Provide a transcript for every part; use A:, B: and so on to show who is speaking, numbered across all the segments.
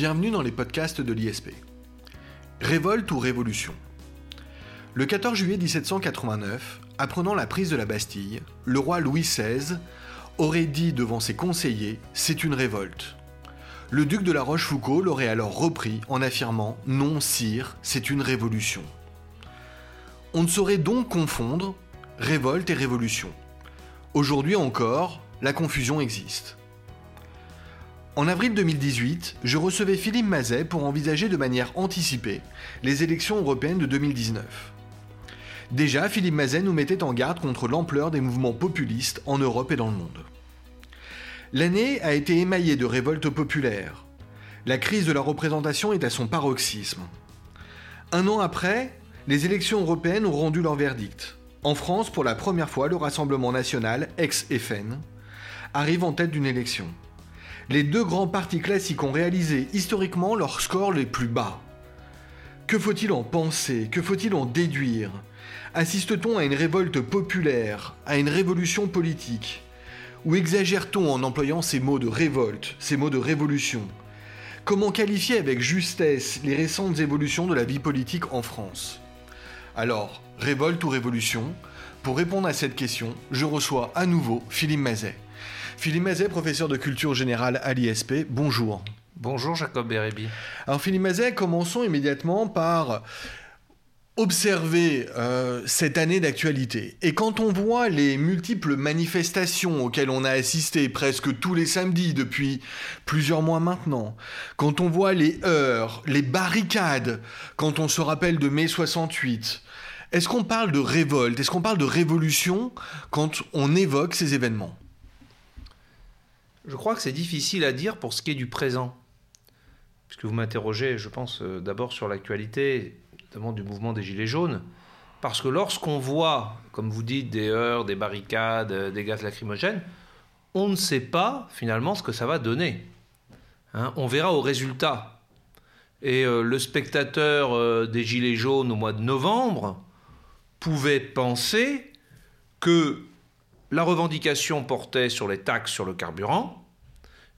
A: Bienvenue dans les podcasts de l'ISP. Révolte ou révolution? Le 14 juillet 1789, apprenant la prise de la Bastille, le roi Louis XVI aurait dit devant ses conseillers C'est une révolte. Le duc de la Rochefoucauld l'aurait alors repris en affirmant Non, sire, c'est une révolution. On ne saurait donc confondre révolte et révolution. Aujourd'hui encore, la confusion existe. En avril 2018, je recevais Philippe Mazet pour envisager de manière anticipée les élections européennes de 2019. Déjà, Philippe Mazet nous mettait en garde contre l'ampleur des mouvements populistes en Europe et dans le monde. L'année a été émaillée de révoltes populaires. La crise de la représentation est à son paroxysme. Un an après, les élections européennes ont rendu leur verdict. En France, pour la première fois, le Rassemblement national, ex-FN, arrive en tête d'une élection. Les deux grands partis classiques ont réalisé historiquement leurs scores les plus bas. Que faut-il en penser? Que faut-il en déduire? Assiste-t-on à une révolte populaire, à une révolution politique? Ou exagère-t-on en employant ces mots de révolte, ces mots de révolution? Comment qualifier avec justesse les récentes évolutions de la vie politique en France? Alors, révolte ou révolution? Pour répondre à cette question, je reçois à nouveau Philippe Mazet. Philippe Mazet, professeur de culture générale à l'ISP, bonjour.
B: Bonjour Jacob Bérébi.
A: Alors Philippe Mazet, commençons immédiatement par observer euh, cette année d'actualité. Et quand on voit les multiples manifestations auxquelles on a assisté presque tous les samedis depuis plusieurs mois maintenant, quand on voit les heures, les barricades, quand on se rappelle de mai 68, est-ce qu'on parle de révolte, est-ce qu'on parle de révolution quand on évoque ces événements?
B: Je crois que c'est difficile à dire pour ce qui est du présent. Puisque vous m'interrogez, je pense, euh, d'abord sur l'actualité, notamment du mouvement des Gilets jaunes. Parce que lorsqu'on voit, comme vous dites, des heurts, des barricades, euh, des gaz lacrymogènes, on ne sait pas finalement ce que ça va donner. Hein, on verra au résultat. Et euh, le spectateur des Gilets jaunes au mois de novembre pouvait penser que la revendication portait sur les taxes sur le carburant,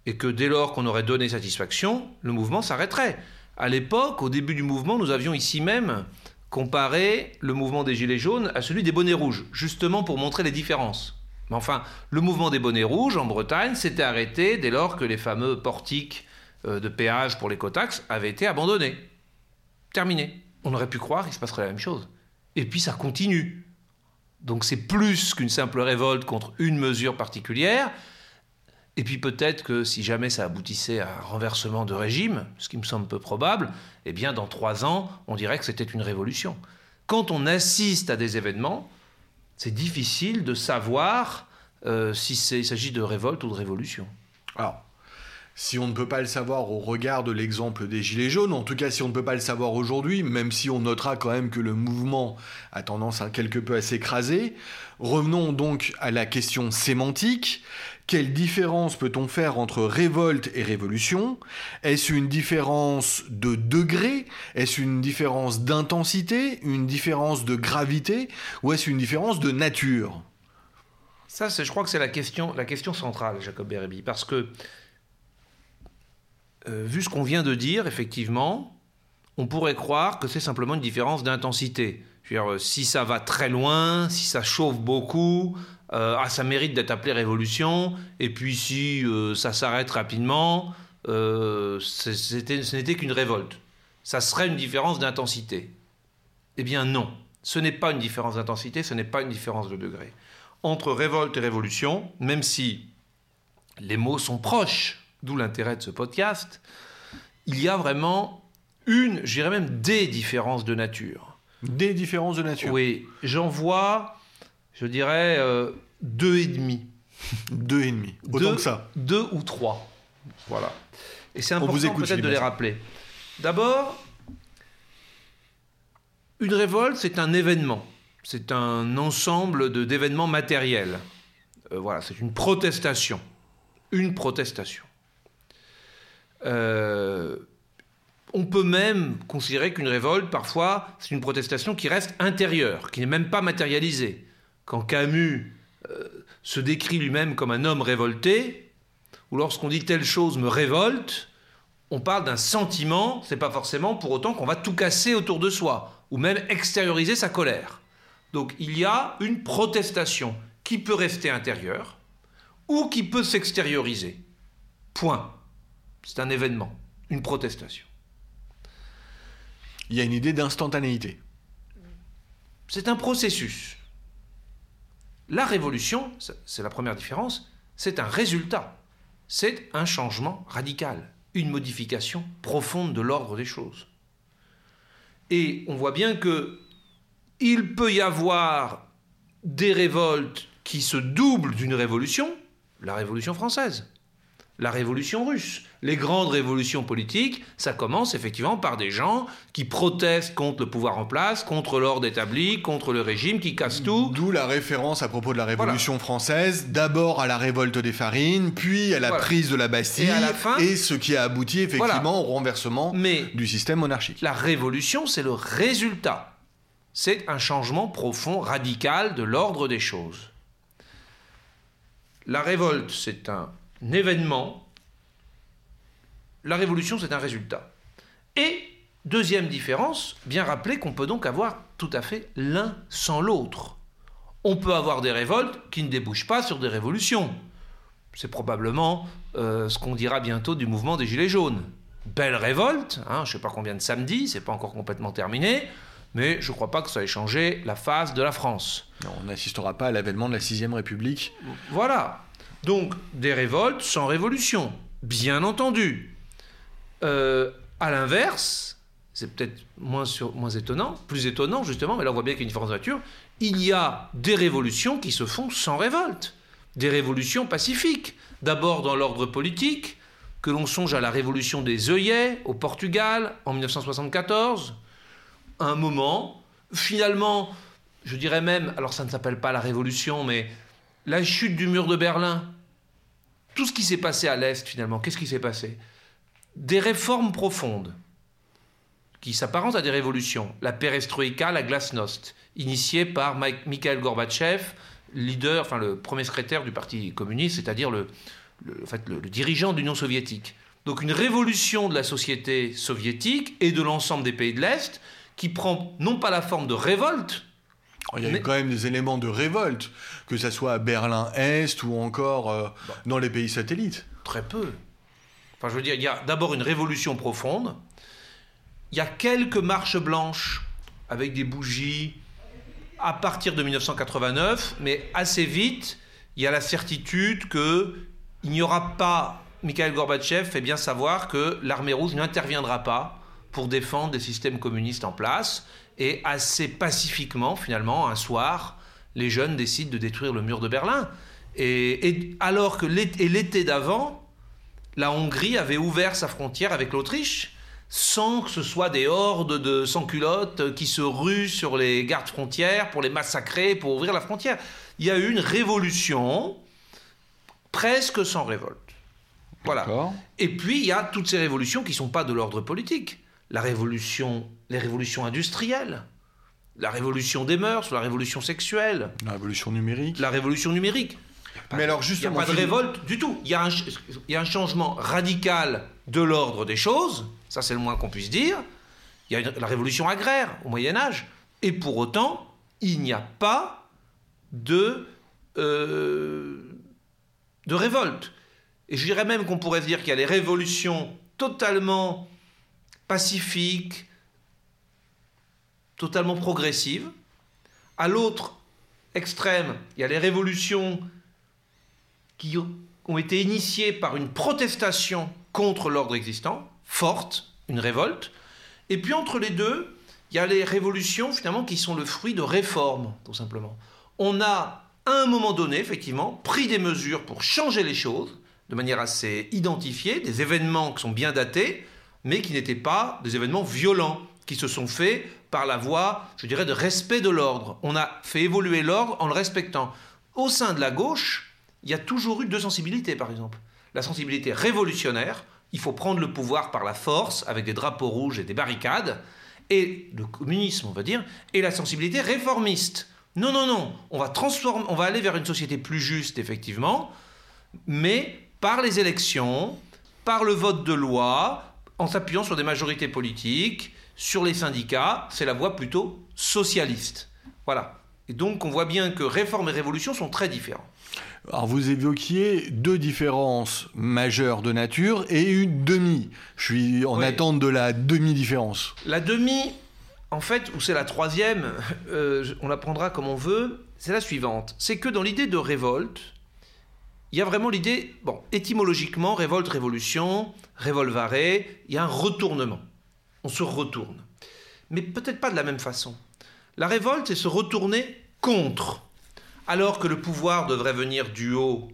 B: et que dès lors qu'on aurait donné satisfaction, le mouvement s'arrêterait. À l'époque, au début du mouvement, nous avions ici même comparé le mouvement des Gilets jaunes à celui des bonnets rouges, justement pour montrer les différences. Mais enfin, le mouvement des bonnets rouges en Bretagne s'était arrêté dès lors que les fameux portiques euh, de péage pour l'écotaxe avaient été abandonnés. Terminé. On aurait pu croire qu'il se passerait la même chose. Et puis ça continue. Donc c'est plus qu'une simple révolte contre une mesure particulière. Et puis peut-être que si jamais ça aboutissait à un renversement de régime, ce qui me semble peu probable, eh bien dans trois ans, on dirait que c'était une révolution. Quand on assiste à des événements, c'est difficile de savoir euh, s'il s'agit de révolte ou de révolution.
A: Alors, si on ne peut pas le savoir au regard de l'exemple des Gilets jaunes, en tout cas si on ne peut pas le savoir aujourd'hui, même si on notera quand même que le mouvement a tendance quelque peu à s'écraser, revenons donc à la question sémantique. Quelle différence peut-on faire entre révolte et révolution? Est-ce une différence de degré? Est-ce une différence d'intensité? Une différence de gravité? Ou est-ce une différence de nature?
B: Ça, je crois que c'est la question, centrale, Jacob Bérébi, parce que euh, vu ce qu'on vient de dire, effectivement, on pourrait croire que c'est simplement une différence d'intensité. Euh, si ça va très loin, si ça chauffe beaucoup, euh, ah, ça mérite d'être appelé révolution. Et puis si ça s'arrête rapidement, ce n'était qu'une révolte. Ça serait une différence d'intensité. Eh bien non, ce n'est pas une différence d'intensité, ce n'est pas une différence de degré. Entre révolte et révolution, même si les mots sont proches, d'où l'intérêt de ce podcast, il y a vraiment une, j'irais même des différences de nature.
A: Des différences de nature
B: Oui, j'en vois, je dirais, euh, deux et demi.
A: deux et demi, autant que ça.
B: Deux ou trois, voilà. Et c'est important peut-être de les rappeler. D'abord, une révolte, c'est un événement. C'est un ensemble d'événements matériels. Euh, voilà, c'est une protestation. Une protestation. Euh, on peut même considérer qu'une révolte, parfois, c'est une protestation qui reste intérieure, qui n'est même pas matérialisée. Quand Camus euh, se décrit lui-même comme un homme révolté, ou lorsqu'on dit telle chose me révolte, on parle d'un sentiment, c'est pas forcément pour autant qu'on va tout casser autour de soi, ou même extérioriser sa colère. Donc il y a une protestation qui peut rester intérieure, ou qui peut s'extérioriser. Point. C'est un événement, une protestation.
A: Il y a une idée d'instantanéité.
B: C'est un processus. La révolution, c'est la première différence, c'est un résultat. C'est un changement radical, une modification profonde de l'ordre des choses. Et on voit bien que il peut y avoir des révoltes qui se doublent d'une révolution, la Révolution française, la Révolution russe, les grandes révolutions politiques, ça commence effectivement par des gens qui protestent contre le pouvoir en place, contre l'ordre établi, contre le régime qui casse tout.
A: D'où la référence à propos de la Révolution française, d'abord à la révolte des farines, puis à la prise de la Bastille, et, à la fin, et ce qui a abouti effectivement au renversement du système monarchique.
B: La Révolution, c'est le résultat. C'est un changement profond, radical de l'ordre des choses. La révolte, c'est un événement. La révolution, c'est un résultat. Et, deuxième différence, bien rappeler qu'on peut donc avoir tout à fait l'un sans l'autre. On peut avoir des révoltes qui ne débouchent pas sur des révolutions. C'est probablement euh, ce qu'on dira bientôt du mouvement des Gilets jaunes. Belle révolte, hein, je ne sais pas combien de samedis, c'est pas encore complètement terminé, mais je ne crois pas que ça ait changé la face de la France.
A: on n'assistera pas à l'avènement de la Sixième République.
B: Voilà. Donc des révoltes sans révolution, bien entendu. Euh, à l'inverse, c'est peut-être moins, moins étonnant, plus étonnant justement, mais là on voit bien qu'il y a une différence de nature, il y a des révolutions qui se font sans révolte, des révolutions pacifiques. D'abord dans l'ordre politique, que l'on songe à la révolution des œillets au Portugal en 1974, un moment, finalement, je dirais même, alors ça ne s'appelle pas la révolution, mais la chute du mur de Berlin, tout ce qui s'est passé à l'Est finalement, qu'est-ce qui s'est passé? Des réformes profondes qui s'apparentent à des révolutions. La perestroïka, la glasnost, initiée par Mikhail Gorbatchev, leader, enfin le premier secrétaire du Parti communiste, c'est-à-dire le, le dirigeant de l'Union soviétique. Donc une révolution de la société soviétique et de l'ensemble des pays de l'Est qui prend non pas la forme de révolte,
A: il y a eu quand même des éléments de révolte, que ce soit à Berlin-Est ou encore euh, dans les pays satellites.
B: Très peu. Enfin, je veux dire, il y a d'abord une révolution profonde. Il y a quelques marches blanches avec des bougies à partir de 1989, mais assez vite, il y a la certitude que il n'y aura pas. Mikhail Gorbatchev fait bien savoir que l'armée rouge n'interviendra pas pour défendre des systèmes communistes en place et assez pacifiquement, finalement, un soir, les jeunes décident de détruire le mur de Berlin. Et, alors que l'été d'avant, la Hongrie avait ouvert sa frontière avec l'Autriche sans que ce soit des hordes de sans-culottes qui se ruent sur les gardes frontières pour les massacrer, pour ouvrir la frontière. Il y a eu une révolution presque sans révolte. Voilà. Et puis il y a toutes ces révolutions qui ne sont pas de l'ordre politique la révolution, les révolutions industrielles, la révolution des mœurs, la révolution sexuelle,
A: la révolution numérique,
B: la révolution numérique.
A: Mais alors justement,
B: il n'y a pas de révolte du tout. Il y, a un, il y a un changement radical de l'ordre des choses. Ça, c'est le moins qu'on puisse dire. Il y a la révolution agraire au Moyen Âge. Et pour autant, il n'y a pas de, euh, de révolte. Et je dirais même qu'on pourrait dire qu'il y a les révolutions totalement pacifique, totalement progressive. À l'autre extrême, il y a les révolutions qui ont été initiées par une protestation contre l'ordre existant, forte, une révolte. Et puis entre les deux, il y a les révolutions finalement qui sont le fruit de réformes, tout simplement. On a, à un moment donné, effectivement, pris des mesures pour changer les choses, de manière assez identifiée, des événements qui sont bien datés, mais qui n'étaient pas des événements violents, qui se sont faits par la voie, je dirais, de respect de l'ordre. On a fait évoluer l'ordre en le respectant. Au sein de la gauche, il y a toujours eu deux sensibilités, par exemple. La sensibilité révolutionnaire, il faut prendre le pouvoir par la force, avec des drapeaux rouges et des barricades, et le communisme, on va dire, et la sensibilité réformiste. Non, non, non, on va transformer, on va aller vers une société plus juste, effectivement, mais par les élections, par le vote de loi, en s'appuyant sur des majorités politiques, sur les syndicats, c'est la voie plutôt socialiste. Voilà. Et donc on voit bien que réforme et révolution sont très différents.
A: Alors vous évoquiez deux différences majeures de nature et une demi. Je suis en attente de la demi-différence.
B: La demi, en fait, ou c'est la troisième, euh, on la prendra comme on veut, c'est la suivante. C'est que dans l'idée de révolte, il y a vraiment l'idée, bon, étymologiquement, révolte, révolution, revolvare, il y a un retournement. On se retourne. Mais peut-être pas de la même façon. La révolte, c'est se retourner contre. Alors que le pouvoir devrait venir du haut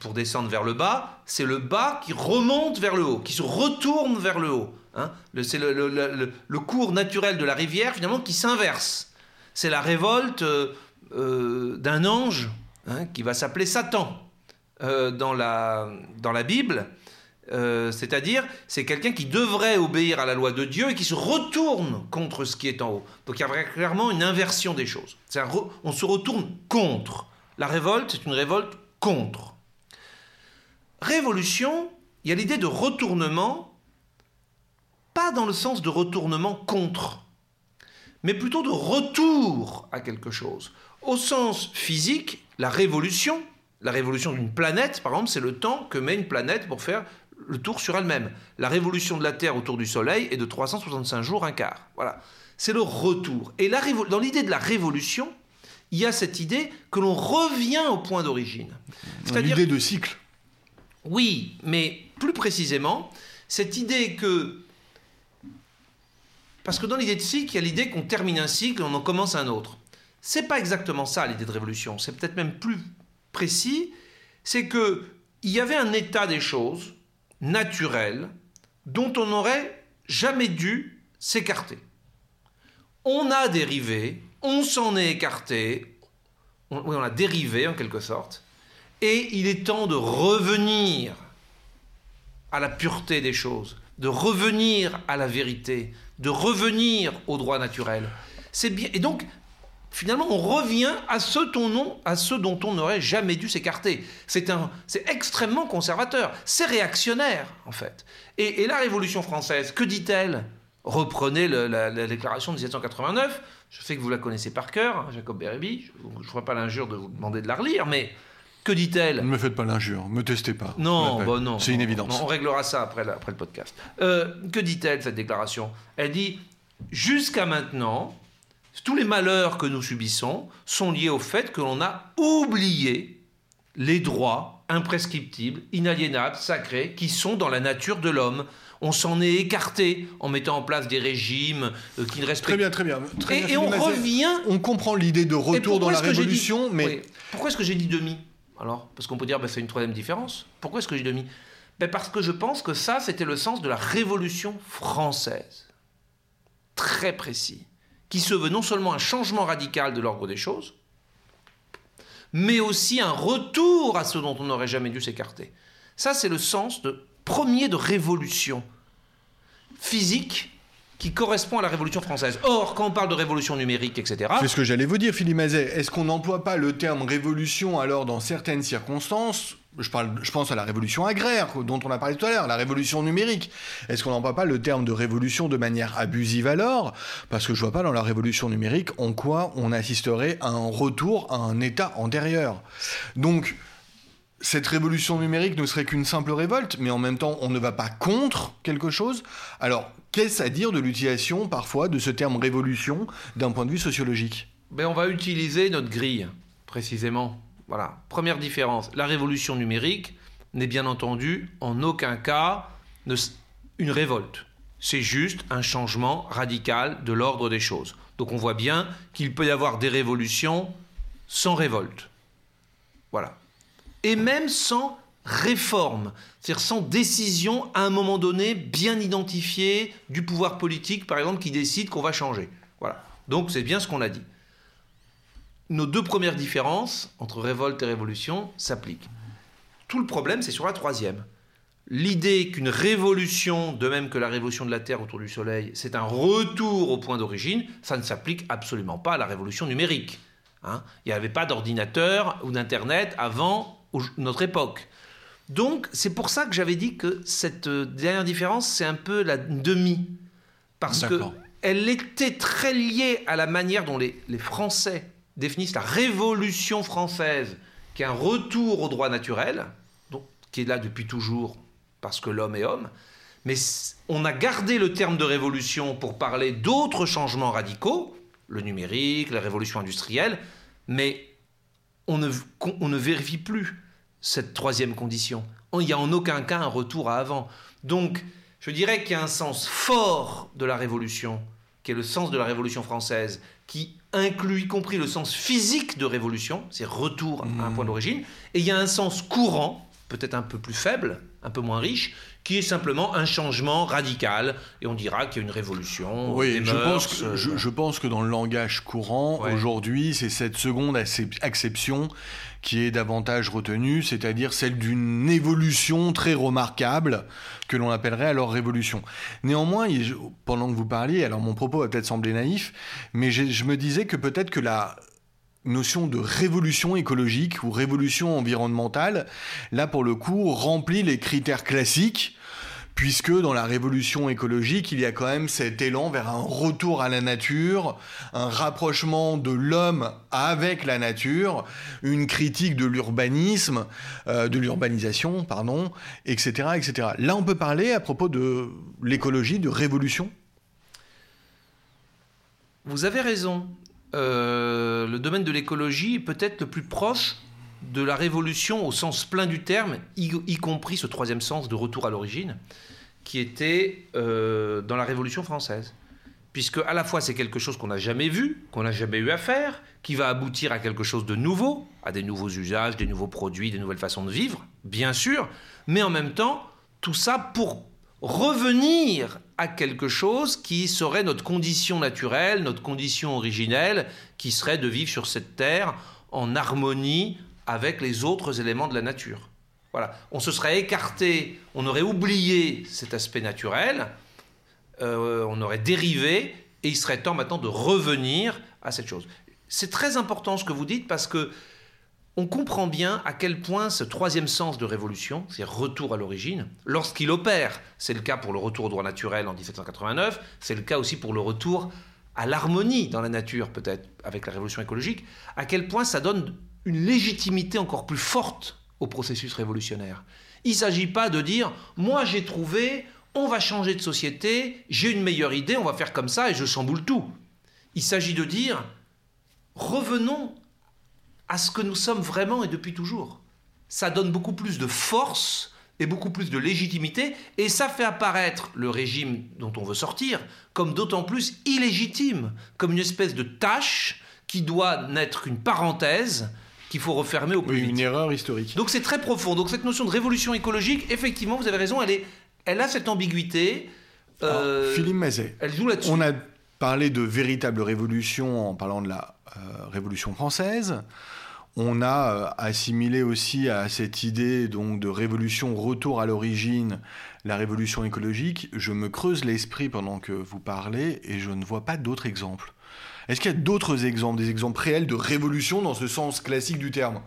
B: pour descendre vers le bas, c'est le bas qui remonte vers le haut, qui se retourne vers le haut. Hein. c'est le, cours naturel de la rivière finalement qui s'inverse. C'est la révolte euh, euh, d'un ange hein, qui va s'appeler Satan euh, dans, la, dans la Bible. c'est-à-dire, c'est quelqu'un qui devrait obéir à la loi de Dieu et qui se retourne contre ce qui est en haut. Donc il y a clairement une inversion des choses. on se retourne contre. La révolte, c'est une révolte contre. Révolution, il y a l'idée de retournement pas dans le sens de retournement contre, mais plutôt de retour à quelque chose. Au sens physique, la révolution, la révolution d'une planète, par exemple, c'est le temps que met une planète pour faire le tour sur elle-même. La révolution de la Terre autour du Soleil est de 365 jours, un quart. Voilà. C'est le retour. Et la dans l'idée de la révolution, il y a cette idée que l'on revient au point d'origine.
A: L'idée de cycle.
B: Oui, mais plus précisément, cette idée que parce que dans l'idée de cycle, il y a l'idée qu'on termine un cycle, on en commence un autre. C'est pas exactement ça l'idée de révolution. C'est peut-être même plus précis. C'est que il y avait un état des choses naturel dont on n'aurait jamais dû s'écarter. On a dérivé, on s'en est écarté, on, on a dérivé en quelque sorte, et il est temps de revenir à la pureté des choses, de revenir à la vérité, de revenir au droit naturel. C'est bien. Et donc, finalement, on revient à ce, dont, à ce dont on n'aurait jamais dû s'écarter. C'est, un, c'est extrêmement conservateur, c'est réactionnaire, en fait. Et, la Révolution française, que dit-elle? Reprenez la, déclaration de 1789. Je sais que vous la connaissez par cœur, hein, Jacob Bérébi. Je ne ferai pas l'injure de vous demander de la relire, mais que dit-elle?
A: Ne me faites pas l'injure, me testez pas.
B: Non, bah non.
A: C'est une évidence.
B: on réglera ça après, après le podcast. Euh, que dit-elle, cette déclaration? Elle dit Jusqu'à maintenant, tous les malheurs que nous subissons sont liés au fait que l'on a oublié les droits imprescriptibles, inaliénables, sacrés, qui sont dans la nature de l'homme. On s'en est écarté en mettant en place des régimes euh, qui ne respectent
A: Très bien, très bien.
B: et, on revient.
A: On comprend l'idée de retour dans la révolution, mais.
B: Pourquoi est-ce que j'ai dit demi alors? Parce qu'on peut dire, que bah, c'est une troisième différence. Pourquoi est-ce que j'ai demi? Ben Parce que je pense que ça, c'était le sens de la Révolution française. Très précis. Qui se veut non seulement un changement radical de l'ordre des choses, mais aussi un retour à ce dont on n'aurait jamais dû s'écarter. Ça, c'est le sens de premier de révolution physique qui correspond à la Révolution française. Or, quand on parle de révolution numérique, etc.
A: C'est ce que j'allais vous dire, Philippe Mazet. Est-ce qu'on n'emploie pas le terme révolution alors dans certaines circonstances je, pense à la révolution agraire dont on a parlé tout à l'heure, la révolution numérique. Est-ce qu'on n'emploie pas le terme de révolution de manière abusive alors? Parce que je vois pas dans la révolution numérique en quoi on assisterait à un retour à un état antérieur. Donc, cette révolution numérique ne serait qu'une simple révolte, mais en même temps, on ne va pas contre quelque chose? Alors, qu'est-ce à dire de l'utilisation parfois de ce terme révolution d'un point de vue sociologique?
B: Ben, On va utiliser notre grille, précisément. Voilà. Première différence, la révolution numérique n'est bien entendu en aucun cas une révolte. C'est juste un changement radical de l'ordre des choses. Donc on voit bien qu'il peut y avoir des révolutions sans révolte. Voilà et même sans réforme, c'est-à-dire sans décision à un moment donné bien identifiée du pouvoir politique, par exemple, qui décide qu'on va changer. Voilà. Donc c'est bien ce qu'on a dit. Nos deux premières différences entre révolte et révolution s'appliquent. Tout le problème, c'est sur la troisième. L'idée qu'une révolution, de même que la révolution de la Terre autour du Soleil, c'est un retour au point d'origine, ça ne s'applique absolument pas à la révolution numérique. Hein. Il n'y avait pas d'ordinateur ou d'Internet avant notre époque. Donc, c'est pour ça que j'avais dit que cette euh, dernière différence, c'est un peu la demi. Parce que elle était très liée à la manière dont les, les Français définissent la Révolution française, qui est un retour au droit naturel, donc, qui est là depuis toujours parce que l'homme est homme. Mais on a gardé le terme de révolution pour parler d'autres changements radicaux, le numérique, la révolution industrielle, mais on ne, on ne vérifie plus cette troisième condition. Il n'y a en aucun cas un retour à avant. Donc, je dirais qu'il y a un sens fort de la révolution, qui est le sens de la révolution française, qui inclut y compris le sens physique de révolution, c'est retour à un point d'origine, et il y a un sens courant, peut-être un peu plus faible, un peu moins riche, qui est simplement un changement radical, et on dira qu'il y a une révolution.
A: Oui,
B: des
A: je
B: mœurs,
A: pense, que,
B: euh,
A: je, je pense que dans le langage courant,
B: Ouais.
A: aujourd'hui, c'est cette seconde accep- acception qui est davantage retenue, c'est-à-dire celle d'une évolution très remarquable que l'on appellerait alors révolution. Néanmoins, pendant que vous parliez, alors mon propos va peut-être sembler naïf, mais je me disais que peut-être que la notion de révolution écologique ou révolution environnementale, là pour le coup, remplit les critères classiques puisque dans la révolution écologique, il y a quand même cet élan vers un retour à la nature, un rapprochement de l'homme avec la nature, une critique de l'urbanisme, euh, de l'urbanisation, pardon, etc., etc. Là, on peut parler à propos de l'écologie, de révolution?
B: Vous avez raison. Euh, le domaine de l'écologie est peut-être le plus proche de la révolution au sens plein du terme, y, compris ce troisième sens de retour à l'origine, qui était euh, dans la Révolution française. Puisque à la fois c'est quelque chose qu'on n'a jamais vu, qu'on n'a jamais eu à faire, qui va aboutir à quelque chose de nouveau, à des nouveaux usages, des nouveaux produits, des nouvelles façons de vivre, bien sûr, mais en même temps, tout ça pour revenir à quelque chose qui serait notre condition naturelle, notre condition originelle, qui serait de vivre sur cette terre en harmonie avec les autres éléments de la nature. Voilà, on se serait écarté, on aurait oublié cet aspect naturel, euh, on aurait dérivé, et il serait temps maintenant de revenir à cette chose. C'est très important ce que vous dites parce que on comprend bien à quel point ce troisième sens de révolution, c'est retour à l'origine, lorsqu'il opère, c'est le cas pour le retour au droit naturel en 1789, c'est le cas aussi pour le retour à l'harmonie dans la nature, peut-être avec la révolution écologique, à quel point ça donne une légitimité encore plus forte au processus révolutionnaire. Il ne s'agit pas de dire, moi j'ai trouvé, on va changer de société, j'ai une meilleure idée, on va faire comme ça et je chamboule tout. Il s'agit de dire, revenons à ce que nous sommes vraiment et depuis toujours. Ça donne beaucoup plus de force et beaucoup plus de légitimité, et ça fait apparaître le régime dont on veut sortir comme d'autant plus illégitime, comme une espèce de tâche qui doit n'être qu'une parenthèse qu'il faut refermer au plus
A: Oui,
B: vite.
A: une erreur historique.
B: Donc c'est très profond. Donc cette notion de révolution écologique, effectivement, vous avez raison, elle, est, elle a cette ambiguïté.
A: Alors,
B: Euh,
A: Philippe Mazet,
B: elle joue là-dessus.
A: on a parlé de véritable révolution en parlant de la euh, Révolution française. On a euh, assimilé aussi à cette idée donc de révolution retour à l'origine la révolution écologique. Je me creuse l'esprit pendant que vous parlez et je ne vois pas d'autres exemples. Est-ce qu'il y a d'autres exemples, des exemples réels de révolution dans ce sens classique du terme?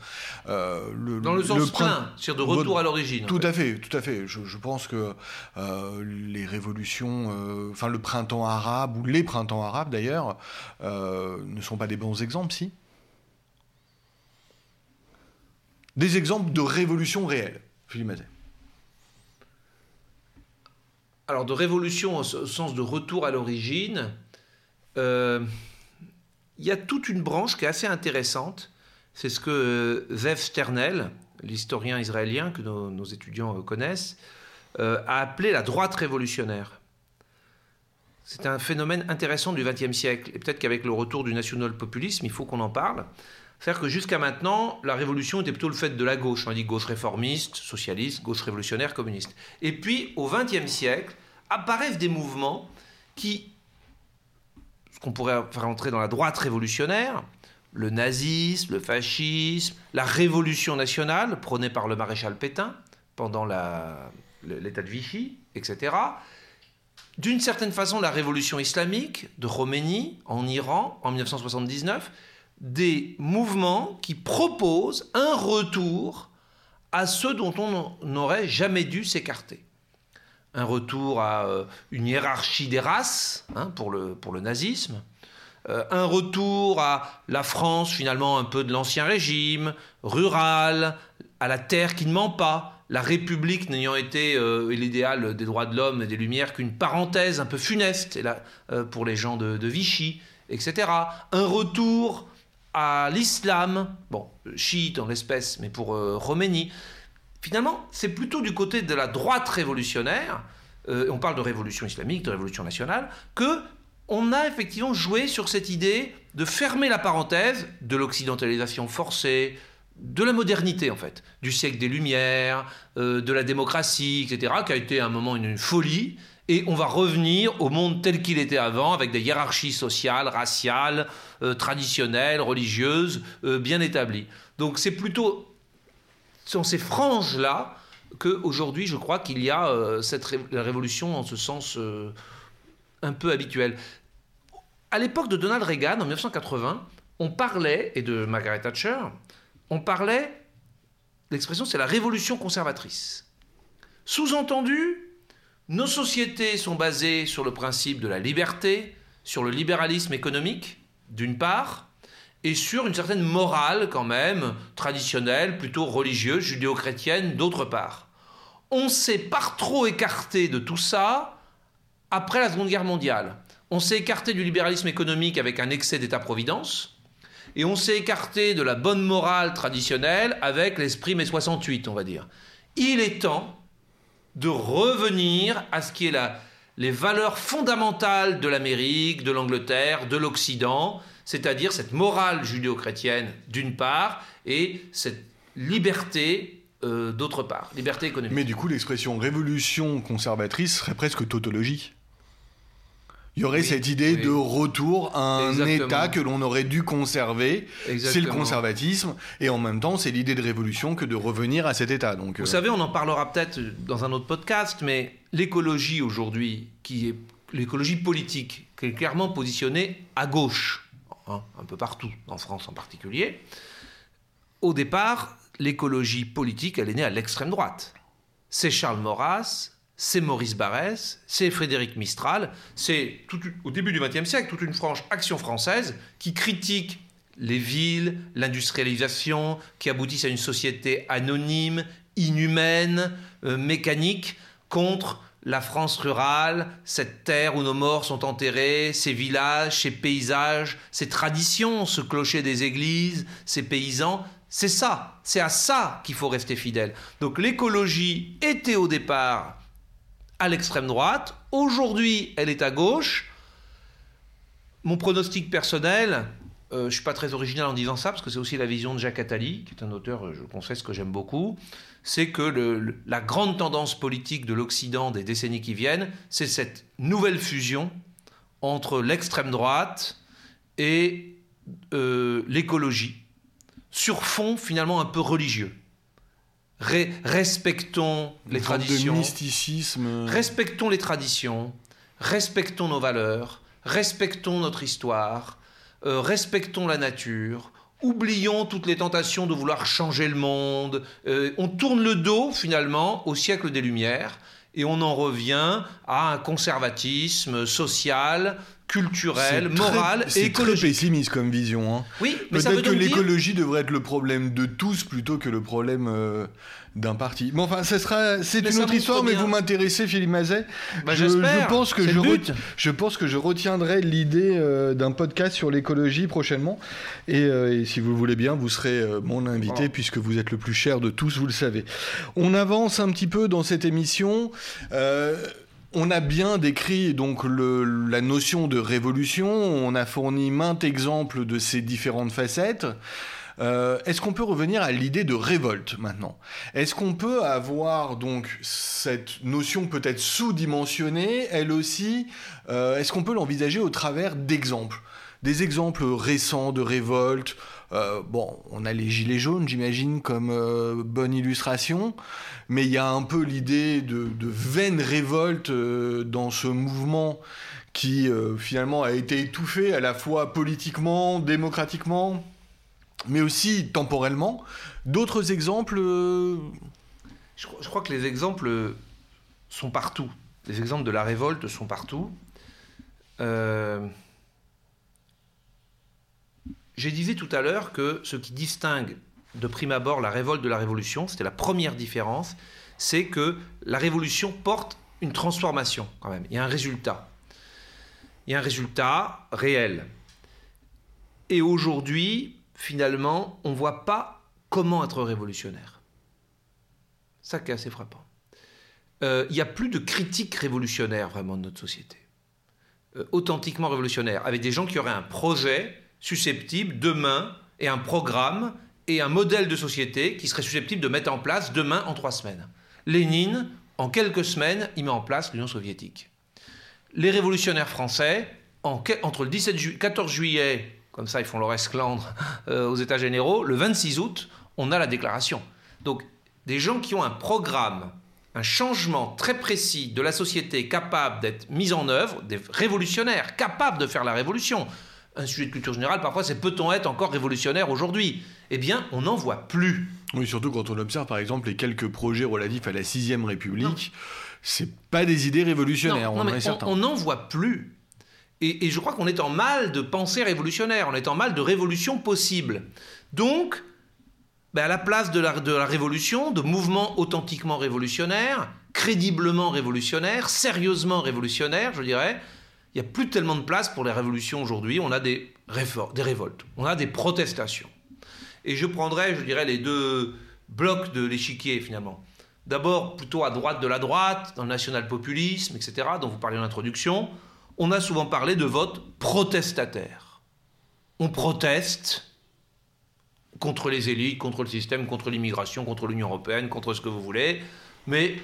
A: Euh, le-
B: Dans le sens
A: prin-
B: plein, c'est-à-dire de retour à l'origine. en
A: tout
B: fait.
A: à fait, tout à fait. Je, je pense que euh, les révolutions, euh, enfin le printemps arabe ou les printemps arabes d'ailleurs, ne sont pas des bons exemples, si? Des exemples de révolution réelle, Philippe Mazet.
B: Alors de révolution au sens de retour à l'origine, euh, il y a toute une branche qui est assez intéressante. C'est ce que euh, Zev Sternel, l'historien israélien que nos, étudiants euh, connaissent, a appelé la droite révolutionnaire. C'est un phénomène intéressant du XXe siècle. Et peut-être qu'avec le retour du national-populisme, il faut qu'on en parle. C'est-à-dire que jusqu'à maintenant, la révolution était plutôt le fait de la gauche. On dit gauche réformiste, socialiste, gauche révolutionnaire, communiste. Et puis, au XXe siècle, apparaissent des mouvements qui, ce qu'on pourrait faire entrer dans la droite révolutionnaire, le nazisme, le fascisme, la révolution nationale prônée par le maréchal Pétain pendant l'état de Vichy, etc. D'une certaine façon, la révolution islamique de Khomeini en Iran en 1979, des mouvements qui proposent un retour à ceux dont on n'aurait jamais dû s'écarter. Un retour à euh, une hiérarchie des races hein, pour, le, pour le nazisme, euh, un retour à la France finalement un peu de l'ancien régime, rural, à la terre qui ne ment pas, la République n'ayant été euh, l'idéal des droits de l'homme et des Lumières qu'une parenthèse un peu funeste pour les gens de Vichy, etc. Un retour à l'islam, bon, chiite en l'espèce, mais pour euh, Roménie. Finalement, c'est plutôt du côté de la droite révolutionnaire, euh, on parle de révolution islamique, de révolution nationale, que on a effectivement joué sur cette idée de fermer la parenthèse de l'occidentalisation forcée, de la modernité en fait, du siècle des Lumières, euh, de la démocratie, etc., qui a été à un moment une folie, et on va revenir au monde tel qu'il était avant, avec des hiérarchies sociales, raciales, euh, traditionnelles, religieuses, euh, bien établies. Donc c'est plutôt dans ces franges-là qu'aujourd'hui, je crois qu'il y a euh, la révolution en ce sens un peu habituel. À l'époque de Donald Reagan, en 1980, on parlait, et de Margaret Thatcher, on parlait, l'expression c'est la révolution conservatrice. Sous-entendu, nos sociétés sont basées sur le principe de la liberté, sur le libéralisme économique, d'une part, et sur une certaine morale quand même, traditionnelle, plutôt religieuse, judéo-chrétienne, d'autre part. On s'est par trop écarté de tout ça après la Seconde Guerre mondiale. On s'est écarté du libéralisme économique avec un excès d'État-providence, et on s'est écarté de la bonne morale traditionnelle avec l'esprit mai 68, on va dire. Il est temps de revenir à ce qui est la, les valeurs fondamentales de l'Amérique, de l'Angleterre, de l'Occident, c'est-à-dire cette morale judéo-chrétienne d'une part et cette liberté euh, d'autre part, liberté économique.
A: Mais du coup, l'expression révolution conservatrice serait presque tautologique. Il y aurait cette idée de retour à un État que l'on aurait dû conserver. C'est le conservatisme. Et en même temps, c'est l'idée de révolution que de revenir à cet État. Donc,
B: Vous euh, savez, on en parlera peut-être dans un autre podcast, mais l'écologie aujourd'hui, qui est l'écologie politique, qui est clairement positionnée à gauche, hein, un peu partout, en France en particulier, au départ, l'écologie politique, elle est née à l'extrême droite. C'est Charles Maurras, c'est Maurice Barrès, c'est Frédéric Mistral, c'est au début du XXe siècle toute une franche action française qui critique les villes, l'industrialisation, qui aboutissent à une société anonyme, inhumaine, euh, mécanique, contre la France rurale, cette terre où nos morts sont enterrés, ces villages, ces paysages, ces traditions, ce clocher des églises, ces paysans. C'est ça, c'est à ça qu'il faut rester fidèle. Donc l'écologie était au départ à l'extrême droite. Aujourd'hui, elle est à gauche. Mon pronostic personnel, euh, je ne suis pas très original en disant ça, parce que c'est aussi la vision de Jacques Attali, qui est un auteur, euh, je confesse, que j'aime beaucoup, c'est que la grande tendance politique de l'Occident des décennies qui viennent, c'est cette nouvelle fusion entre l'extrême droite et euh, l'écologie, sur fond finalement un peu religieux respectons les traditions.
A: mysticisme.
B: Respectons les traditions, respectons nos valeurs, respectons notre histoire, euh, respectons la nature, oublions toutes les tentations de vouloir changer le monde. Euh, on tourne le dos finalement au siècle des Lumières et on en revient à un conservatisme social culturel, moral et écologique.
A: C'est très pessimiste comme vision. Hein.
B: Oui, mais veut
A: que l'écologie devrait être le problème de tous plutôt que le problème euh, d'un parti. Bon, enfin, sera, c'est une autre histoire, mais vous m'intéressez, Philippe Mazet.
B: Bah, je, je,
A: pense que je, je, pense que je retiendrai l'idée euh, d'un podcast sur l'écologie prochainement. Et, euh, si vous le voulez bien, vous serez mon invité puisque vous êtes le plus cher de tous, vous le savez. On avance un petit peu dans cette émission. On a bien décrit donc la notion de révolution, on a fourni maintes exemples de ces différentes facettes. Euh, est-ce qu'on peut revenir à l'idée de révolte maintenant? Est-ce qu'on peut avoir donc cette notion peut-être sous-dimensionnée, elle aussi? Euh, Est-ce qu'on peut l'envisager au travers d'exemples? Des exemples récents de révolte euh, bon, on a les gilets jaunes, j'imagine, comme bonne illustration mais il y a un peu l'idée de, vaine révolte euh, dans ce mouvement qui euh, finalement a été étouffé à la fois politiquement, démocratiquement. mais aussi temporellement. D'autres exemples euh,
B: je, crois que les exemples sont partout. Les exemples de la révolte sont partout. Euh, j'ai disais tout à l'heure que ce qui distingue de prime abord la révolte de la révolution, c'était la première différence, c'est que la révolution porte une transformation quand même. Il y a un résultat. Il y a un résultat réel. Et aujourd'hui, finalement, on ne voit pas comment être révolutionnaire. Ça qui est assez frappant. Euh, il n'y a plus de critique révolutionnaire vraiment de notre société. Euh, authentiquement révolutionnaire, avec des gens qui auraient un projet susceptible demain et un programme et un modèle de société qui serait susceptible de mettre en place demain en trois semaines. Lénine, en quelques semaines, il met en place l'Union soviétique. Les révolutionnaires français, entre le 17 14 juillet, comme ça ils font leur esclandre euh, aux États généraux, le 26 août, on a la déclaration. Donc des gens qui ont un programme, un changement très précis de la société capable d'être mis en œuvre, des révolutionnaires capables de faire la révolution, un sujet de culture générale, parfois c'est peut-on être encore révolutionnaire aujourd'hui? Eh bien, on n'en voit plus.
A: Oui, surtout quand on observe par exemple les quelques projets relatifs à la Sixième République, c'est pas des idées révolutionnaires,
B: on On n'en voit plus. Et, je crois qu'on est en mal de pensée révolutionnaire, on est en mal de révolution possible. Donc, ben, à la place de la, de la révolution, de mouvements authentiquement révolutionnaires, crédiblement révolutionnaires, sérieusement révolutionnaires, je dirais, il n'y a plus tellement de place pour les révolutions aujourd'hui. On a des, des révoltes, on a des protestations. Et je prendrais, je dirais, les deux blocs de l'échiquier finalement. D'abord, plutôt à droite de la droite, dans le national-populisme, etc., dont vous parliez en introduction, on a souvent parlé de vote protestataire. On proteste contre les élites, contre le système, contre l'immigration, contre l'Union européenne, contre ce que vous voulez, mais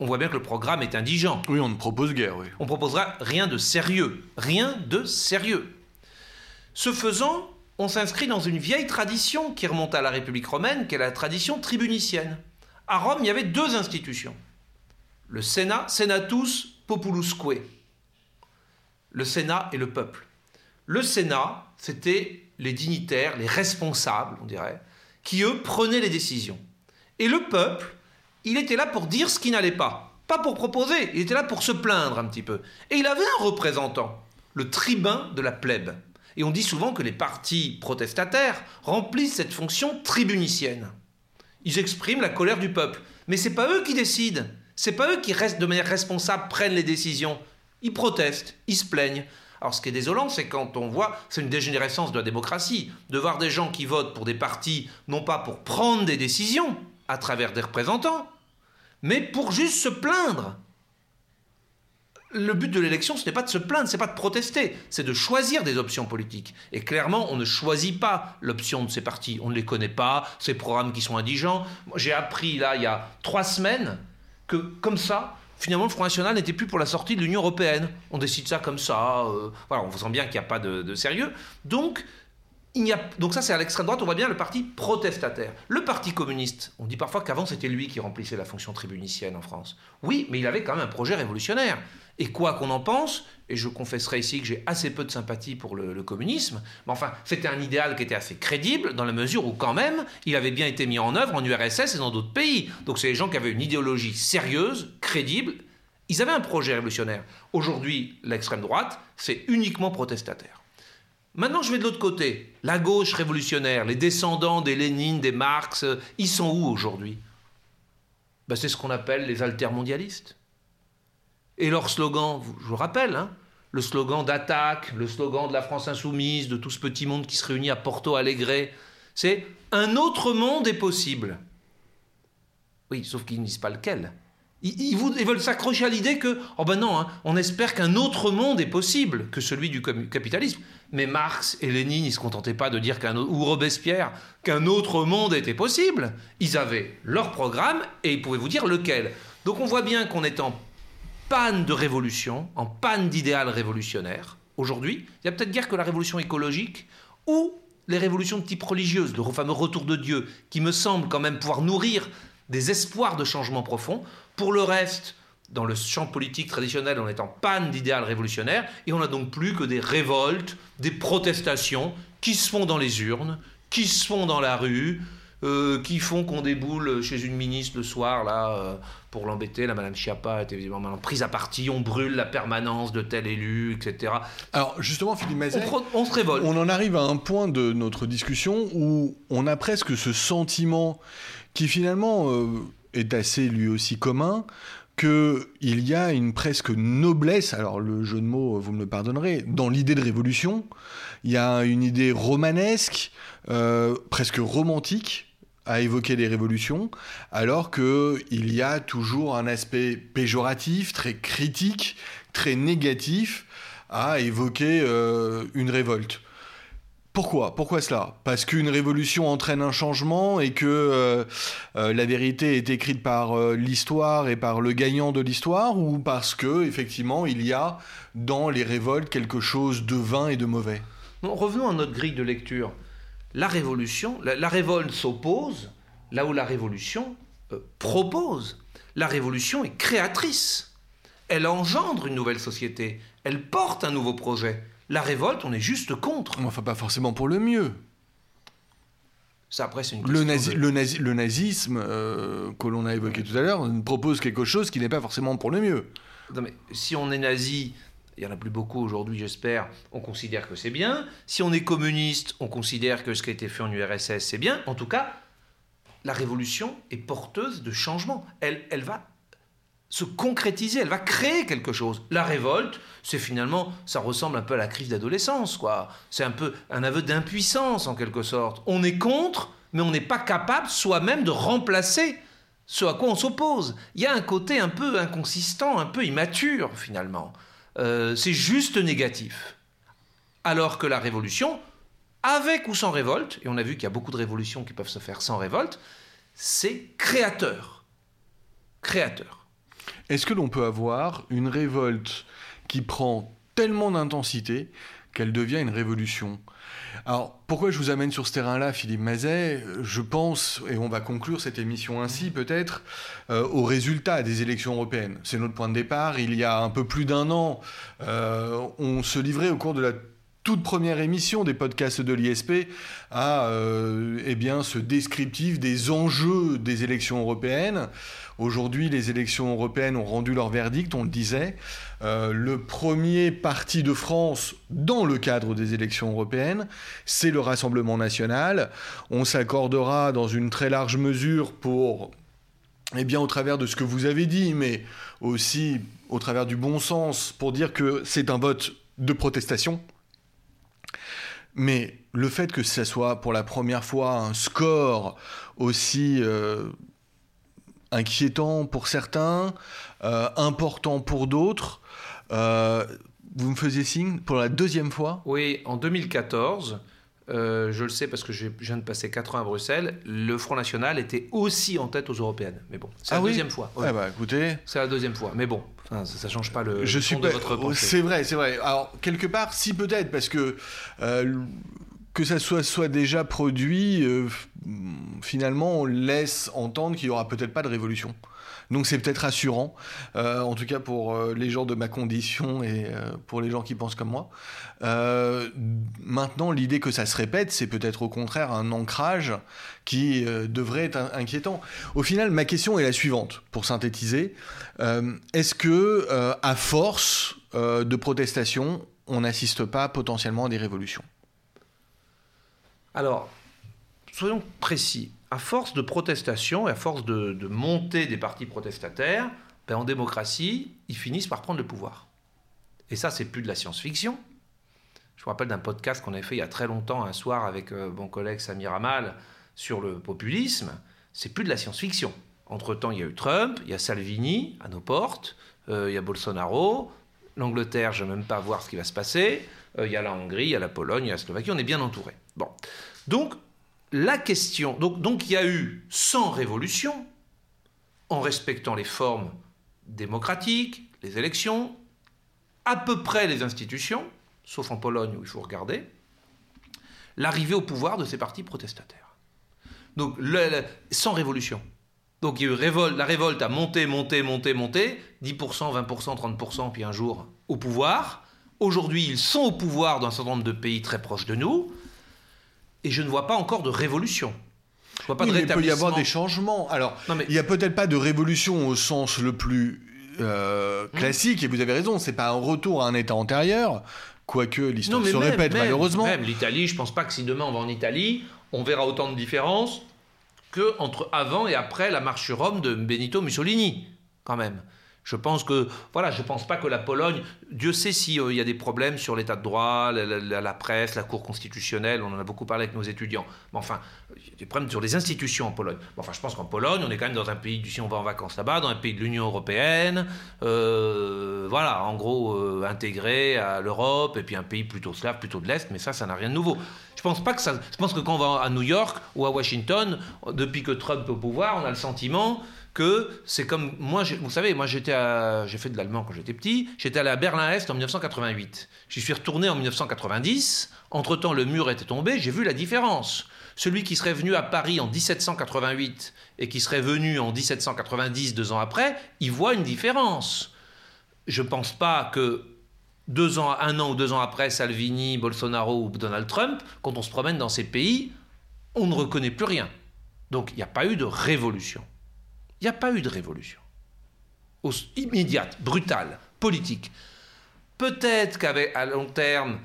B: on voit bien que le programme est indigent.
A: Oui, on ne propose guère, oui.
B: On proposera rien de sérieux. Rien de sérieux. Ce faisant, on s'inscrit dans une vieille tradition qui remonte à la République romaine, qui est la tradition tribunicienne. À Rome, il y avait deux institutions. Le Sénat, Senatus Populusque. Le Sénat et le peuple. Le Sénat, c'était les dignitaires, les responsables, on dirait, qui, eux, prenaient les décisions. Et le peuple, il était là pour dire ce qui n'allait pas. Pas pour proposer, il était là pour se plaindre un petit peu. Et il avait un représentant, le tribun de la plèbe. Et on dit souvent que les partis protestataires remplissent cette fonction tribunicienne. Ils expriment la colère du peuple. Mais c'est pas eux qui décident. C'est pas eux qui restent de manière responsable prennent les décisions. Ils protestent, ils se plaignent. Alors ce qui est désolant, c'est quand on voit, c'est une dégénérescence de la démocratie, de voir des gens qui votent pour des partis, non pas pour prendre des décisions à travers des représentants, mais pour juste se plaindre. Le but de l'élection, ce n'est pas de se plaindre, ce n'est pas de protester, c'est de choisir des options politiques. Et clairement, on ne choisit pas l'option de ces partis. On ne les connaît pas, ces programmes qui sont indigents. J'ai appris là, il y a trois semaines, que comme ça, finalement, le Front National n'était plus pour la sortie de l'Union Européenne. On décide ça comme ça. Euh, voilà, on sent bien qu'il n'y a pas de, de sérieux. Donc, donc ça, c'est à l'extrême droite, on voit bien le parti protestataire. Le parti communiste, on dit parfois qu'avant c'était lui qui remplissait la fonction tribunicienne en France. Oui, mais il avait quand même un projet révolutionnaire. Et quoi qu'on en pense, et je confesserai ici que j'ai assez peu de sympathie pour le, communisme, mais enfin, c'était un idéal qui était assez crédible dans la mesure où quand même, il avait bien été mis en œuvre en URSS et dans d'autres pays. Donc c'est des gens qui avaient une idéologie sérieuse, crédible. Ils avaient un projet révolutionnaire. Aujourd'hui, l'extrême droite, c'est uniquement protestataire. Maintenant, je vais de l'autre côté. La gauche révolutionnaire, les descendants des Lénine, des Marx, euh, ils sont où aujourd'hui? Ben, C'est ce qu'on appelle les altermondialistes. Et leur slogan, je vous rappelle, hein, le slogan d'attaque, le slogan de la France insoumise, de tout ce petit monde qui se réunit à Porto Alegre, c'est un autre monde est possible. Oui, sauf qu'ils ne disent pas lequel. Ils, veulent s'accrocher à l'idée que, oh ben non, hein, on espère qu'un autre monde est possible que celui du capitalisme. Mais Marx et Lénine, ils se contentaient pas de dire qu'un ou Robespierre qu'un autre monde était possible. Ils avaient leur programme et ils pouvaient vous dire lequel. Donc on voit bien qu'on est en panne de révolution, en panne d'idéal révolutionnaire. Aujourd'hui, il y a peut-être guère que la révolution écologique ou les révolutions de type religieuse, le fameux retour de Dieu, qui me semble quand même pouvoir nourrir des espoirs de changement profond. Pour le reste, dans le champ politique traditionnel, on est en panne d'idéal révolutionnaire et on n'a donc plus que des révoltes, des protestations qui se font dans les urnes, qui se font dans la rue, euh, qui font qu'on déboule chez une ministre le soir, là, euh, pour l'embêter. La Madame Chiappa est évidemment maintenant prise à partie, on brûle la permanence de tel élu, etc.
A: Alors, justement, Philippe Mazet,
B: On, se révolte.
A: on en arrive à un point de notre discussion où on a presque ce sentiment qui finalement euh, est assez lui aussi commun qu'il y a une presque noblesse, alors le jeu de mots, vous me le pardonnerez, dans l'idée de révolution. Il y a une idée romanesque, euh, presque romantique, à évoquer les révolutions, alors qu'il y a toujours un aspect péjoratif, très critique, très négatif à évoquer euh, une révolte. Pourquoi? Pourquoi cela? Parce qu'une révolution entraîne un changement et que euh, euh, la vérité est écrite par euh, l'histoire et par le gagnant de l'histoire ou parce que effectivement il y a dans les révoltes quelque chose de vain et de mauvais?
B: Non, revenons à notre grille de lecture. La révolution, la, révolte s'oppose là où la révolution propose. La révolution est créatrice. Elle engendre une nouvelle société. Elle porte un nouveau projet. La révolte, on est juste contre.
A: Enfin pas forcément pour le mieux.
B: Ça après c'est une
A: Le,
B: question
A: nazi-
B: de-
A: le, nazi- le nazisme euh, que l'on a évoqué tout à l'heure propose quelque chose qui n'est pas forcément pour le mieux.
B: Non, mais si on est nazi, il y en a plus beaucoup aujourd'hui, j'espère, on considère que c'est bien. Si on est communiste, on considère que ce qui a été fait en URSS, c'est bien. En tout cas, la révolution est porteuse de changement. Elle, elle va se concrétiser, elle va créer quelque chose. La révolte, c'est finalement, ça ressemble un peu à la crise d'adolescence, quoi. C'est un peu un aveu d'impuissance, en quelque sorte. On est contre, mais on n'est pas capable soi-même de remplacer ce à quoi on s'oppose. Il y a un côté un peu inconsistant, un peu immature, finalement. Euh, c'est juste négatif. Alors que la révolution, avec ou sans révolte, et on a vu qu'il y a beaucoup de révolutions qui peuvent se faire sans révolte, c'est créateur. Créateur.
A: Est-ce que l'on peut avoir une révolte qui prend tellement d'intensité qu'elle devient une révolution? Alors, pourquoi je vous amène sur ce terrain-là, Philippe Mazet? Je pense, et on va conclure cette émission ainsi peut-être, euh, aux résultats des élections européennes. C'est notre point de départ. Il y a un peu plus d'un an, euh, on se livrait au cours de la toute première émission des podcasts de l'ISP à euh, eh ce descriptif des enjeux des élections européennes. Aujourd'hui, les élections européennes ont rendu leur verdict, on le disait. Euh, le premier parti de France dans le cadre des élections européennes, c'est le Rassemblement national. On s'accordera dans une très large mesure pour, eh bien, au travers de ce que vous avez dit, mais aussi au travers du bon sens, pour dire que c'est un vote de protestation. Mais le fait que ça soit pour la première fois un score aussi euh, inquiétant pour certains, euh, important pour d'autres, euh, vous me faisiez signe pour la deuxième fois?
B: Oui, en 2014, euh, je le sais parce que je viens de passer 4 ans à Bruxelles, le Front National était aussi en tête aux européennes. Mais bon, c'est
A: Ah
B: la
A: oui
B: deuxième fois. Ouais.
A: Ah bah écoutez,
B: C'est la deuxième fois. Mais bon, ça, ça change pas le,
A: je suis
B: fond de votre pensée.
A: C'est vrai, c'est vrai. Alors quelque part, si peut-être, parce que euh, que ça soit déjà produit, euh, finalement, on laisse entendre qu'il y aura peut-être pas de révolution. Donc c'est peut-être rassurant, euh, en tout cas pour euh, les gens de ma condition et pour les gens qui pensent comme moi. Maintenant, l'idée que ça se répète, c'est peut-être au contraire un ancrage qui devrait être in- inquiétant. Au final, ma question est la suivante, pour synthétiser. Est-ce que, à force de protestation, on n'assiste pas potentiellement à des révolutions?
B: Alors, soyons précis. À force de protestation et à force de, montée des partis protestataires, ben, en démocratie, ils finissent par prendre le pouvoir. Et ça, c'est plus de la science-fiction. Je me rappelle d'un podcast qu'on avait fait il y a très longtemps, un soir, avec euh, mon collègue Samir Amal, sur le populisme. C'est plus de la science-fiction. Entre-temps, il y a eu Trump, il y a Salvini à nos portes, euh, il y a Bolsonaro, l'Angleterre, je ne vais même pas voir ce qui va se passer, euh, il y a la Hongrie, il y a la Pologne, il y a la Slovaquie, on est bien entouré. Bon. Donc, la question. Donc, il y a eu 100 révolutions, en respectant les formes démocratiques, les élections, à peu près les institutions, sauf en Pologne où il faut regarder, l'arrivée au pouvoir de ces partis protestataires. Donc, sans révolution. Donc, il y a eu la révolte a monté, monté, monté, monté, 10%, 20%, 30%, puis un jour au pouvoir. Aujourd'hui, ils sont au pouvoir dans un certain nombre de pays très proches de nous. Et je ne vois pas encore de révolution.
A: Je vois pas de il peut y avoir des changements. Alors, il n'y a peut-être pas de révolution au sens le plus euh, mmh. classique, et vous avez raison, c'est pas un retour à un état antérieur, quoique l'histoire se répète malheureusement.
B: Même l'Italie, je pense pas que si demain on va en Italie, on verra autant de différences que entre avant et après la marche sur Rome de Benito Mussolini, quand même. Je pense que, voilà, je pense pas que la Pologne, Dieu sait s'il euh, y a des problèmes sur l'état de droit, la, presse, la Cour constitutionnelle, on en a beaucoup parlé avec nos étudiants. Mais enfin, il y a des problèmes sur les institutions en Pologne. enfin, je pense qu'en Pologne, on est quand même dans un pays, si on va en vacances là-bas, dans un pays de l'Union européenne, euh, voilà, en gros, euh, intégré à l'Europe, et puis un pays plutôt slave, plutôt de l'Est, mais ça, ça n'a rien de nouveau. Je pense pas que ça. Je pense que quand on va à New York ou à Washington, depuis que Trump est au pouvoir, on a le sentiment que c'est comme moi, vous savez, moi j'étais j'ai fait de l'allemand quand j'étais petit, j'étais allé à Berlin-Est en 1988. J'y suis retourné en 1990. Entre-temps, le mur était tombé, j'ai vu la différence. Celui qui serait venu à Paris en 1788 et qui serait venu en 1790, deux ans après, il voit une différence. Je ne pense pas que deux ans, un an ou deux ans après Salvini, Bolsonaro ou Donald Trump, quand on se promène dans ces pays, on ne reconnaît plus rien. Donc il n'y a pas eu de révolution. Il n'y a pas eu de révolution. Immédiate, brutale, politique. Peut-être qu'à long terme,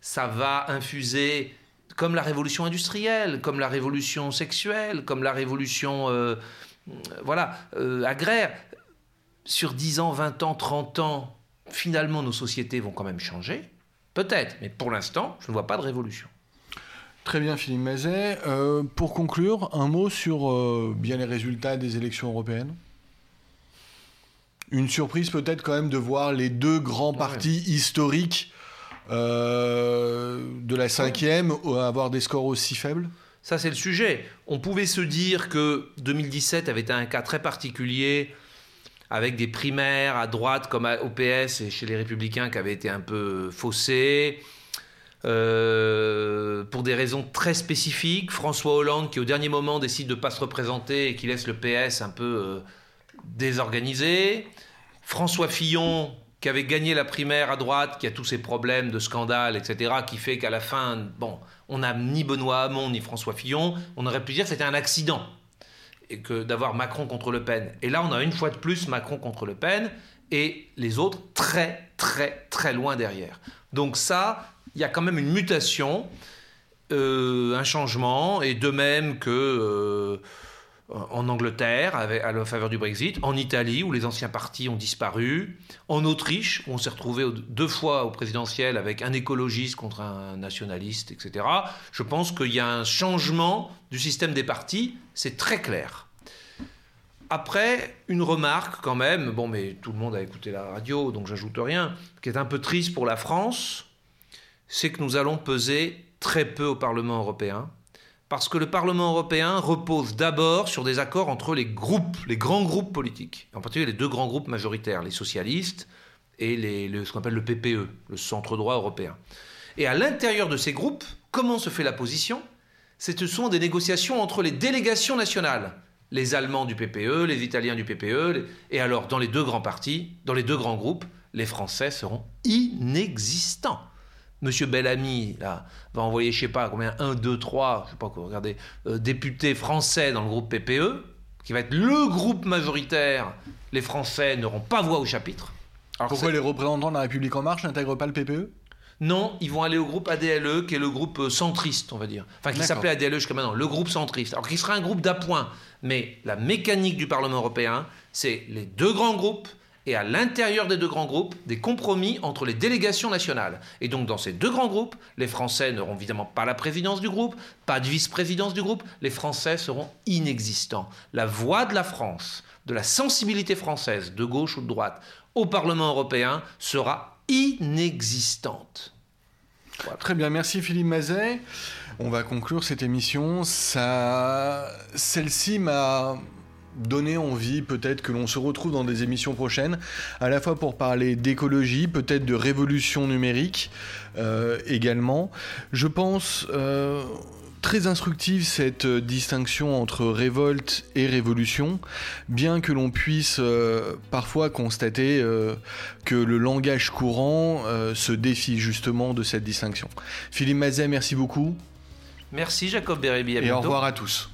B: ça va infuser comme la révolution industrielle, comme la révolution sexuelle, comme la révolution euh, voilà, euh, agraire. Sur 10 ans, 20 ans, 30 ans, finalement, nos sociétés vont quand même changer. Peut-être, mais pour l'instant, je ne vois pas de révolution.
A: Très bien, Philippe Mazet. Euh, pour conclure, un mot sur euh, bien les résultats des élections européennes. Une surprise peut-être quand même de voir les deux grands partis historiques euh, de la cinquième avoir des scores aussi faibles.
B: Ça, c'est le sujet. On pouvait se dire que 2017 avait été un cas très particulier avec des primaires à droite comme au PS et chez les républicains qui avaient été un peu faussées euh, pour des raisons très spécifiques. François Hollande qui au dernier moment décide de ne pas se représenter et qui laisse le PS un peu euh, désorganisé. François Fillon qui avait gagné la primaire à droite, qui a tous ces problèmes de scandale, etc., qui fait qu'à la fin, bon, on n'a ni Benoît Hamon ni François Fillon. On aurait pu dire que c'était un accident et que d'avoir Macron contre Le Pen. Et là, on a une fois de plus Macron contre Le Pen et les autres très, très, très loin derrière. Donc ça, il y a quand même une mutation, euh, un changement, et de même que euh, en Angleterre, à la faveur du Brexit, en Italie, où les anciens partis ont disparu, en Autriche, où on s'est retrouvé deux fois au présidentiel avec un écologiste contre un nationaliste, etc. Je pense qu'il y a un changement du système des partis, c'est très clair. Après, une remarque quand même, bon mais tout le monde a écouté la radio, donc j'ajoute rien, qui est un peu triste pour la France, c'est que nous allons peser très peu au Parlement européen, parce que le Parlement européen repose d'abord sur des accords entre les groupes, les grands groupes politiques, en particulier les deux grands groupes majoritaires, les socialistes et ce qu'on appelle le PPE, le centre droit européen. Et à l'intérieur de ces groupes, comment se fait la position? Ce sont des négociations entre les délégations nationales, les Allemands du PPE, les Italiens du PPE, et alors dans les deux grands partis, dans les deux grands groupes, les Français seront inexistants. Monsieur Bellamy là, va envoyer, je sais pas combien, 1, 2, 3, je sais pas quoi, regardez, euh, députés français dans le groupe PPE, qui va être le groupe majoritaire. Les Français n'auront pas voix au chapitre.
A: Pourquoi les représentants de la République En Marche n'intègrent pas le PPE
B: non, ils vont aller au groupe ADLE, qui est le groupe euh, centriste, on va dire. Enfin, qui s'appelait ADLE jusqu'à maintenant, le groupe centriste. Alors, qui sera un groupe d'appoint. Mais la mécanique du Parlement européen, c'est les deux grands groupes et à l'intérieur des deux grands groupes, des compromis entre les délégations nationales. Et donc dans ces deux grands groupes, les Français n'auront évidemment pas la présidence du groupe, pas de vice-présidence du groupe, les Français seront inexistants. La voix de la France, de la sensibilité française, de gauche ou de droite, au Parlement européen sera inexistante.
A: Très bien, merci Philippe Mazet. On va conclure cette émission. Ça... Celle-ci m'a donner envie peut-être que l'on se retrouve dans des émissions prochaines, à la fois pour parler d'écologie, peut-être de révolution numérique euh, également. Je pense... Euh, très instructive cette distinction entre révolte et révolution, bien que l'on puisse euh, parfois constater que le langage courant se défie justement de cette distinction. Philippe Mazet, merci beaucoup.
B: Merci Jacob Bérébi, à
A: Et
B: bientôt.
A: au revoir à tous.